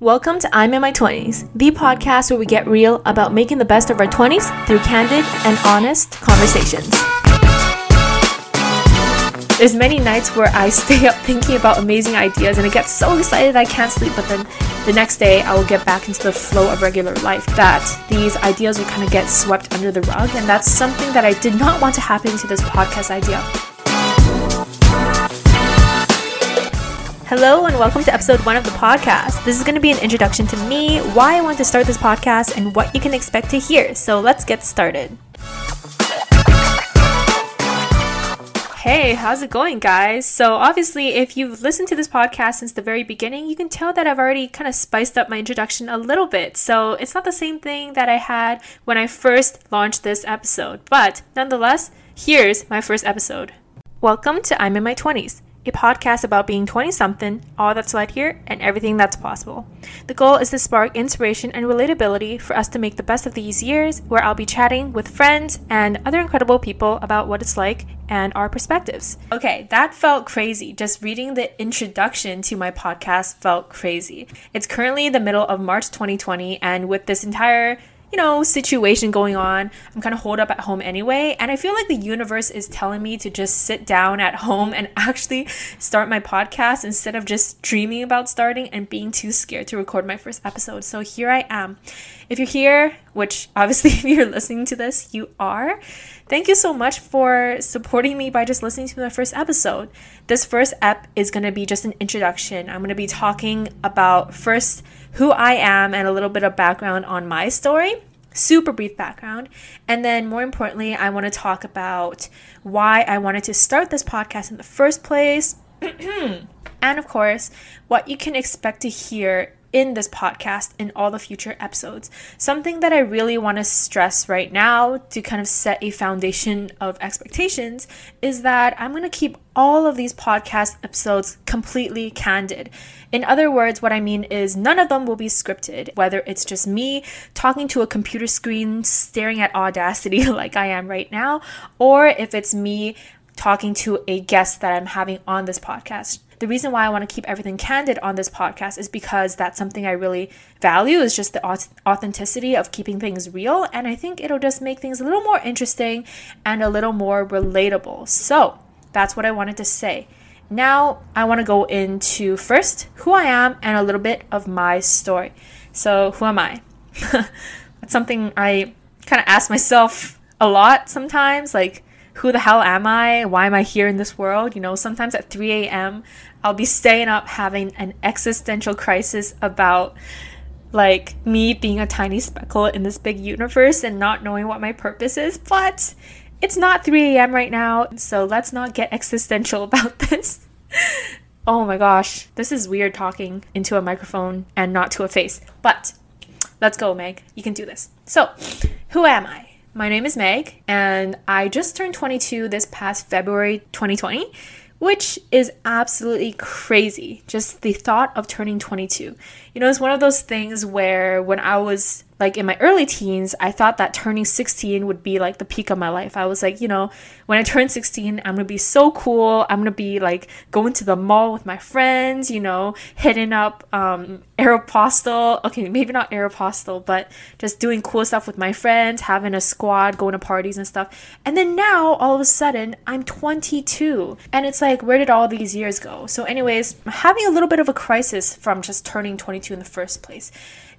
Welcome to I'm in my 20s, the podcast where we get real about making the best of our 20s through candid and honest conversations. There's many nights where I stay up thinking about amazing ideas and I get so excited I can't sleep, but then the next day I will get back into the flow of regular life that these ideas will kind of get swept under the rug and that's something that I did not want to happen to this podcast idea. Hello, and welcome to episode one of the podcast. This is going to be an introduction to me, why I want to start this podcast, and what you can expect to hear. So let's get started. Hey, how's it going, guys? So, obviously, if you've listened to this podcast since the very beginning, you can tell that I've already kind of spiced up my introduction a little bit. So, it's not the same thing that I had when I first launched this episode. But nonetheless, here's my first episode. Welcome to I'm in my 20s a podcast about being 20 something, all that's led here, and everything that's possible. The goal is to spark inspiration and relatability for us to make the best of these years, where I'll be chatting with friends and other incredible people about what it's like and our perspectives. Okay, that felt crazy. Just reading the introduction to my podcast felt crazy. It's currently the middle of March 2020, and with this entire you know, situation going on. I'm kind of holed up at home anyway. And I feel like the universe is telling me to just sit down at home and actually start my podcast instead of just dreaming about starting and being too scared to record my first episode. So here I am. If you're here, which obviously if you're listening to this, you are, thank you so much for supporting me by just listening to my first episode. This first ep is going to be just an introduction. I'm going to be talking about first who I am and a little bit of background on my story. Super brief background. And then, more importantly, I want to talk about why I wanted to start this podcast in the first place. and of course, what you can expect to hear in this podcast in all the future episodes. Something that I really want to stress right now to kind of set a foundation of expectations is that I'm going to keep all of these podcast episodes completely candid. In other words, what I mean is none of them will be scripted, whether it's just me talking to a computer screen staring at Audacity like I am right now, or if it's me talking to a guest that I'm having on this podcast the reason why I want to keep everything candid on this podcast is because that's something I really value is just the authenticity of keeping things real and I think it'll just make things a little more interesting and a little more relatable. So, that's what I wanted to say. Now, I want to go into first who I am and a little bit of my story. So, who am I? that's something I kind of ask myself a lot sometimes like who the hell am I? Why am I here in this world? You know, sometimes at 3 a.m., I'll be staying up having an existential crisis about like me being a tiny speckle in this big universe and not knowing what my purpose is. But it's not 3 a.m. right now, so let's not get existential about this. oh my gosh, this is weird talking into a microphone and not to a face. But let's go, Meg. You can do this. So, who am I? My name is Meg, and I just turned 22 this past February 2020 which is absolutely crazy. Just the thought of turning 22. You know, it's one of those things where when I was like in my early teens, I thought that turning 16 would be like the peak of my life. I was like, you know, when I turn 16, I'm gonna be so cool. I'm gonna be like going to the mall with my friends, you know, hitting up um, Aeropostale. Okay, maybe not Aeropostale, but just doing cool stuff with my friends, having a squad, going to parties and stuff. And then now, all of a sudden, I'm 22. And it's like, where did all these years go? So, anyways, I'm having a little bit of a crisis from just turning 22 in the first place.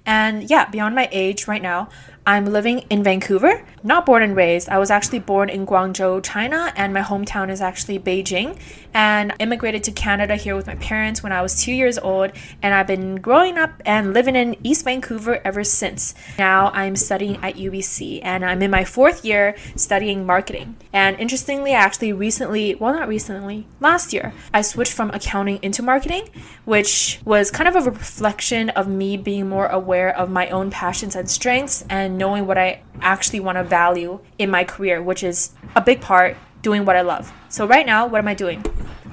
And yeah, beyond my age right now, I'm living in Vancouver, not born and raised. I was actually born in Guangzhou, China, and my hometown is actually Beijing. And immigrated to Canada here with my parents when I was two years old, and I've been growing up and living in East Vancouver ever since. Now I'm studying at UBC, and I'm in my fourth year studying marketing. And interestingly, I actually recently, well, not recently, last year, I switched from accounting into marketing, which was kind of a reflection of me being more aware of my own passions and strengths and knowing what I actually want to value in my career, which is a big part doing what I love. So, right now, what am I doing?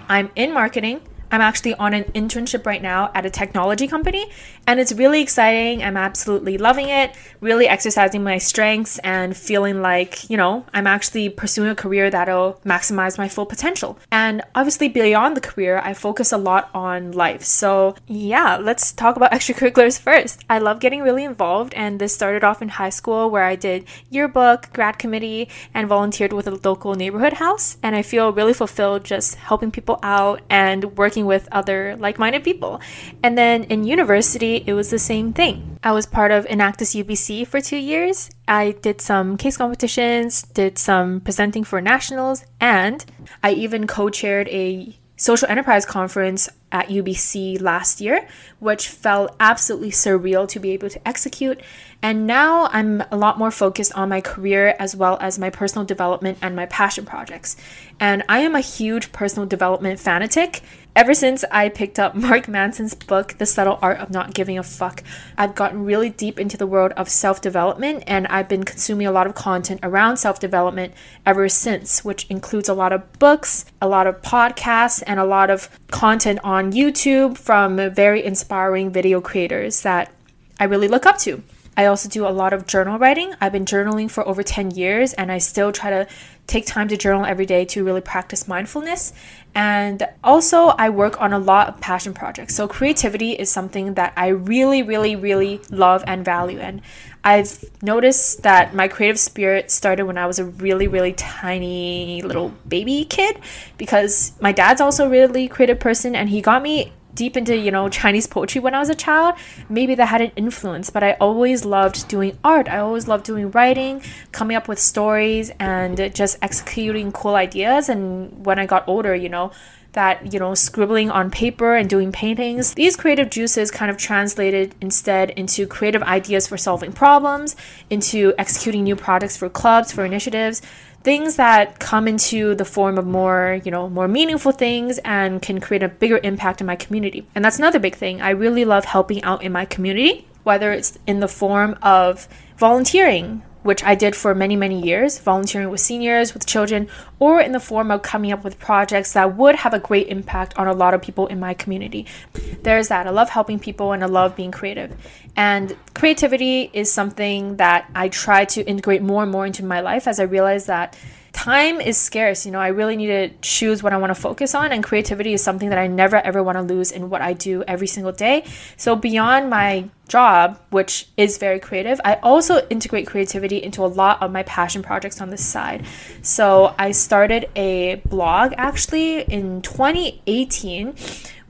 I'm in marketing. I'm actually on an internship right now at a technology company. And it's really exciting. I'm absolutely loving it, really exercising my strengths and feeling like, you know, I'm actually pursuing a career that'll maximize my full potential. And obviously, beyond the career, I focus a lot on life. So, yeah, let's talk about extracurriculars first. I love getting really involved, and this started off in high school where I did yearbook, grad committee, and volunteered with a local neighborhood house. And I feel really fulfilled just helping people out and working with other like minded people. And then in university, it was the same thing. I was part of Enactus UBC for two years. I did some case competitions, did some presenting for nationals, and I even co chaired a social enterprise conference at UBC last year, which felt absolutely surreal to be able to execute. And now I'm a lot more focused on my career as well as my personal development and my passion projects. And I am a huge personal development fanatic. Ever since I picked up Mark Manson's book, The Subtle Art of Not Giving a Fuck, I've gotten really deep into the world of self development and I've been consuming a lot of content around self development ever since, which includes a lot of books, a lot of podcasts, and a lot of content on YouTube from very inspiring video creators that I really look up to. I also do a lot of journal writing. I've been journaling for over 10 years and I still try to take time to journal every day to really practice mindfulness. And also, I work on a lot of passion projects. So, creativity is something that I really, really, really love and value. And I've noticed that my creative spirit started when I was a really, really tiny little baby kid because my dad's also a really creative person and he got me deep into you know chinese poetry when i was a child maybe that had an influence but i always loved doing art. I always loved doing writing coming up with stories and just executing cool ideas. And when i got older you know that you know scribbling on paper and doing paintings these creative juices kind of translated instead into creative ideas for solving problems into executing new projects for clubs for initiatives things that come into the form of more, you know, more meaningful things and can create a bigger impact in my community. And that's another big thing. I really love helping out in my community, whether it's in the form of volunteering, which I did for many, many years, volunteering with seniors, with children, or in the form of coming up with projects that would have a great impact on a lot of people in my community. There's that. I love helping people and I love being creative. And creativity is something that I try to integrate more and more into my life as I realize that time is scarce. You know, I really need to choose what I want to focus on, and creativity is something that I never ever want to lose in what I do every single day. So, beyond my job, which is very creative, I also integrate creativity into a lot of my passion projects on this side. So, I started a blog actually in 2018,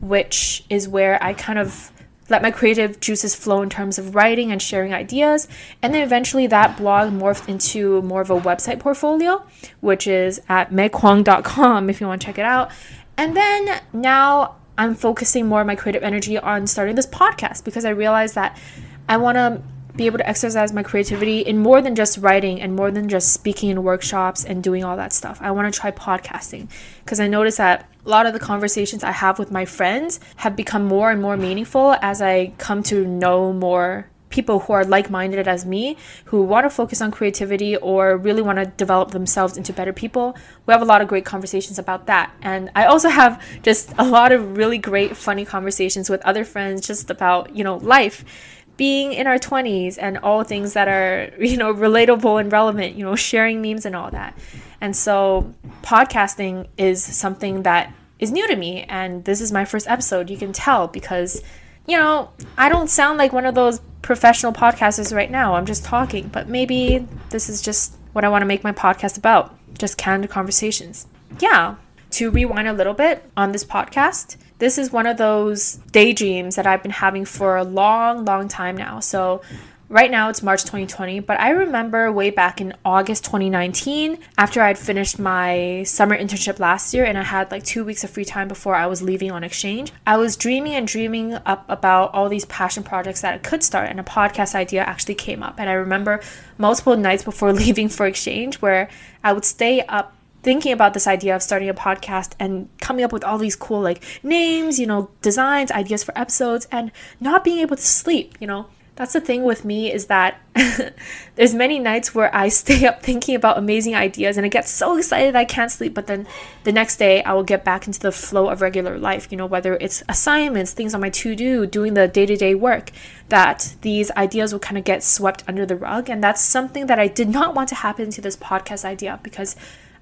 which is where I kind of let my creative juices flow in terms of writing and sharing ideas. And then eventually that blog morphed into more of a website portfolio, which is at meghuang.com if you want to check it out. And then now I'm focusing more of my creative energy on starting this podcast because I realized that I want to be able to exercise my creativity in more than just writing and more than just speaking in workshops and doing all that stuff. I want to try podcasting because I noticed that a lot of the conversations I have with my friends have become more and more meaningful as I come to know more people who are like minded as me, who want to focus on creativity or really want to develop themselves into better people. We have a lot of great conversations about that. And I also have just a lot of really great, funny conversations with other friends just about, you know, life being in our 20s and all things that are, you know, relatable and relevant, you know, sharing memes and all that. And so podcasting is something that is new to me and this is my first episode. You can tell because you know, I don't sound like one of those professional podcasters right now. I'm just talking, but maybe this is just what I want to make my podcast about. Just candid conversations. Yeah. To rewind a little bit on this podcast, this is one of those daydreams that I've been having for a long, long time now. So Right now it's March 2020, but I remember way back in August 2019, after I'd finished my summer internship last year and I had like two weeks of free time before I was leaving on exchange, I was dreaming and dreaming up about all these passion projects that I could start, and a podcast idea actually came up. And I remember multiple nights before leaving for exchange where I would stay up thinking about this idea of starting a podcast and coming up with all these cool like names, you know, designs, ideas for episodes, and not being able to sleep, you know? That's the thing with me is that there's many nights where I stay up thinking about amazing ideas and I get so excited I can't sleep, but then the next day I will get back into the flow of regular life, you know, whether it's assignments, things on my to-do, doing the day-to-day work, that these ideas will kind of get swept under the rug. And that's something that I did not want to happen to this podcast idea because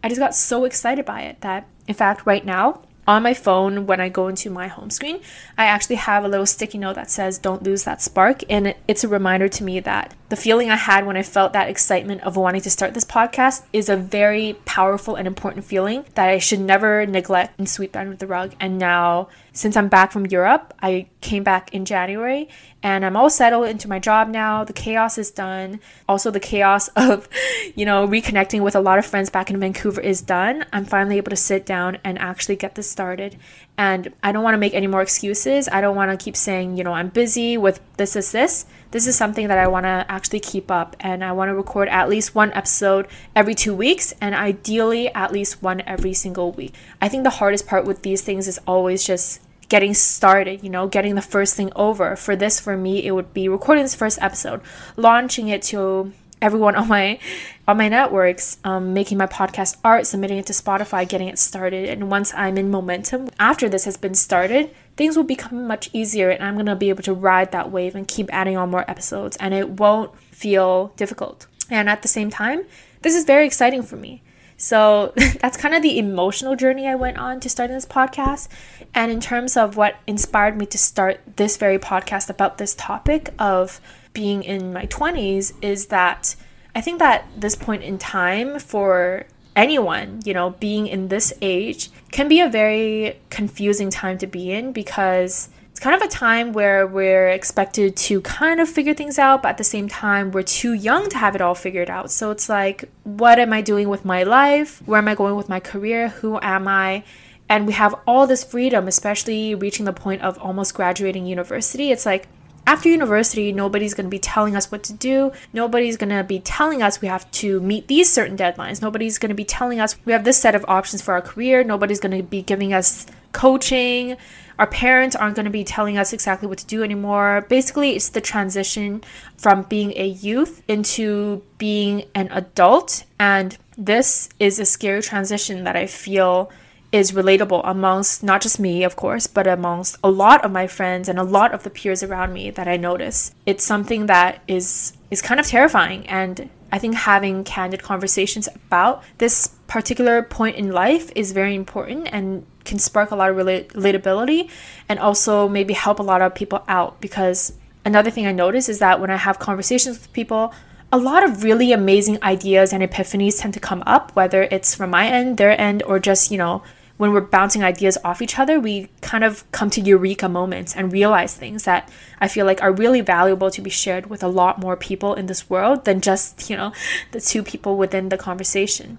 I just got so excited by it that in fact right now on my phone when I go into my home screen, I actually have a little sticky note that says, Don't lose that spark. And it's a reminder to me that the feeling I had when I felt that excitement of wanting to start this podcast is a very powerful and important feeling that I should never neglect and sweep under the rug. And now, since I'm back from Europe, I came back in January and I'm all settled into my job now. The chaos is done. Also, the chaos of, you know, reconnecting with a lot of friends back in Vancouver is done. I'm finally able to sit down and actually get this started. And I don't want to make any more excuses. I don't want to keep saying, you know, I'm busy with this, is this. This is something that I want to actually keep up. And I want to record at least one episode every two weeks and ideally at least one every single week. I think the hardest part with these things is always just getting started, you know, getting the first thing over. For this, for me, it would be recording this first episode, launching it to everyone on my on my networks, um, making my podcast art, submitting it to Spotify, getting it started. And once I'm in momentum, after this has been started, things will become much easier, and I'm gonna be able to ride that wave and keep adding on more episodes, and it won't feel difficult. And at the same time, this is very exciting for me. So that's kind of the emotional journey I went on to starting this podcast. And in terms of what inspired me to start this very podcast about this topic of being in my 20s, is that I think that this point in time for anyone, you know, being in this age can be a very confusing time to be in because it's kind of a time where we're expected to kind of figure things out, but at the same time, we're too young to have it all figured out. So it's like, what am I doing with my life? Where am I going with my career? Who am I? And we have all this freedom, especially reaching the point of almost graduating university. It's like, after university, nobody's going to be telling us what to do. Nobody's going to be telling us we have to meet these certain deadlines. Nobody's going to be telling us we have this set of options for our career. Nobody's going to be giving us coaching our parents aren't going to be telling us exactly what to do anymore. Basically, it's the transition from being a youth into being an adult. And this is a scary transition that I feel is relatable amongst not just me, of course, but amongst a lot of my friends and a lot of the peers around me that I notice. It's something that is is kind of terrifying and I think having candid conversations about this particular point in life is very important and can spark a lot of relatability and also maybe help a lot of people out because another thing I notice is that when I have conversations with people, a lot of really amazing ideas and epiphanies tend to come up, whether it's from my end, their end, or just, you know, when we're bouncing ideas off each other, we kind of come to eureka moments and realize things that I feel like are really valuable to be shared with a lot more people in this world than just, you know, the two people within the conversation.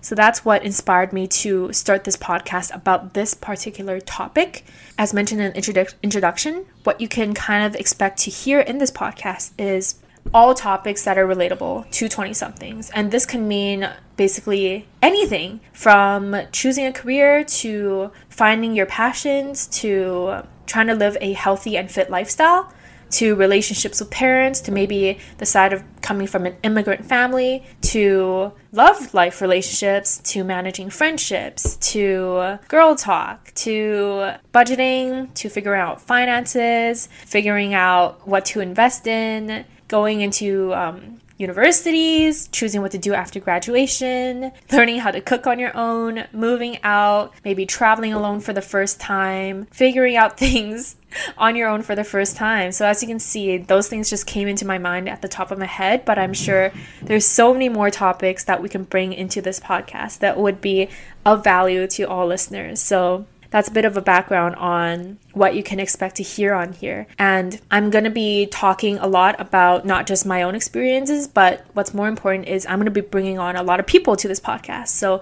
So that's what inspired me to start this podcast about this particular topic. As mentioned in introdu- introduction, what you can kind of expect to hear in this podcast is all topics that are relatable to 20 somethings. And this can mean basically anything from choosing a career to finding your passions to trying to live a healthy and fit lifestyle to relationships with parents, to maybe the side of coming from an immigrant family, to love life relationships, to managing friendships, to girl talk, to budgeting, to figuring out finances, figuring out what to invest in, going into um, universities, choosing what to do after graduation, learning how to cook on your own, moving out, maybe traveling alone for the first time, figuring out things on your own for the first time. So as you can see, those things just came into my mind at the top of my head, but I'm sure there's so many more topics that we can bring into this podcast that would be of value to all listeners. So that's a bit of a background on what you can expect to hear on here. And I'm going to be talking a lot about not just my own experiences, but what's more important is I'm going to be bringing on a lot of people to this podcast. So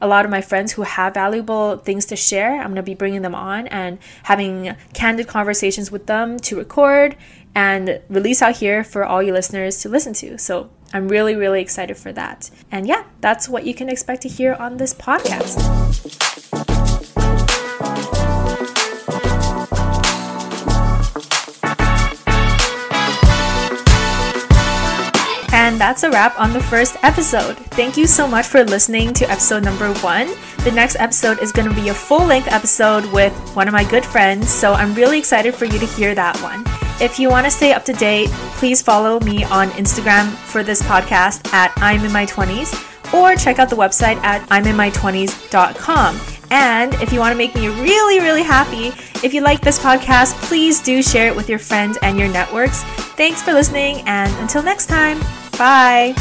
a lot of my friends who have valuable things to share. I'm going to be bringing them on and having candid conversations with them to record and release out here for all you listeners to listen to. So I'm really, really excited for that. And yeah, that's what you can expect to hear on this podcast. That's a wrap on the first episode. Thank you so much for listening to episode number one. The next episode is going to be a full length episode with one of my good friends, so I'm really excited for you to hear that one. If you want to stay up to date, please follow me on Instagram for this podcast at I'm in my 20s or check out the website at I'minmy20s.com. And if you want to make me really, really happy, if you like this podcast, please do share it with your friends and your networks. Thanks for listening, and until next time, bye.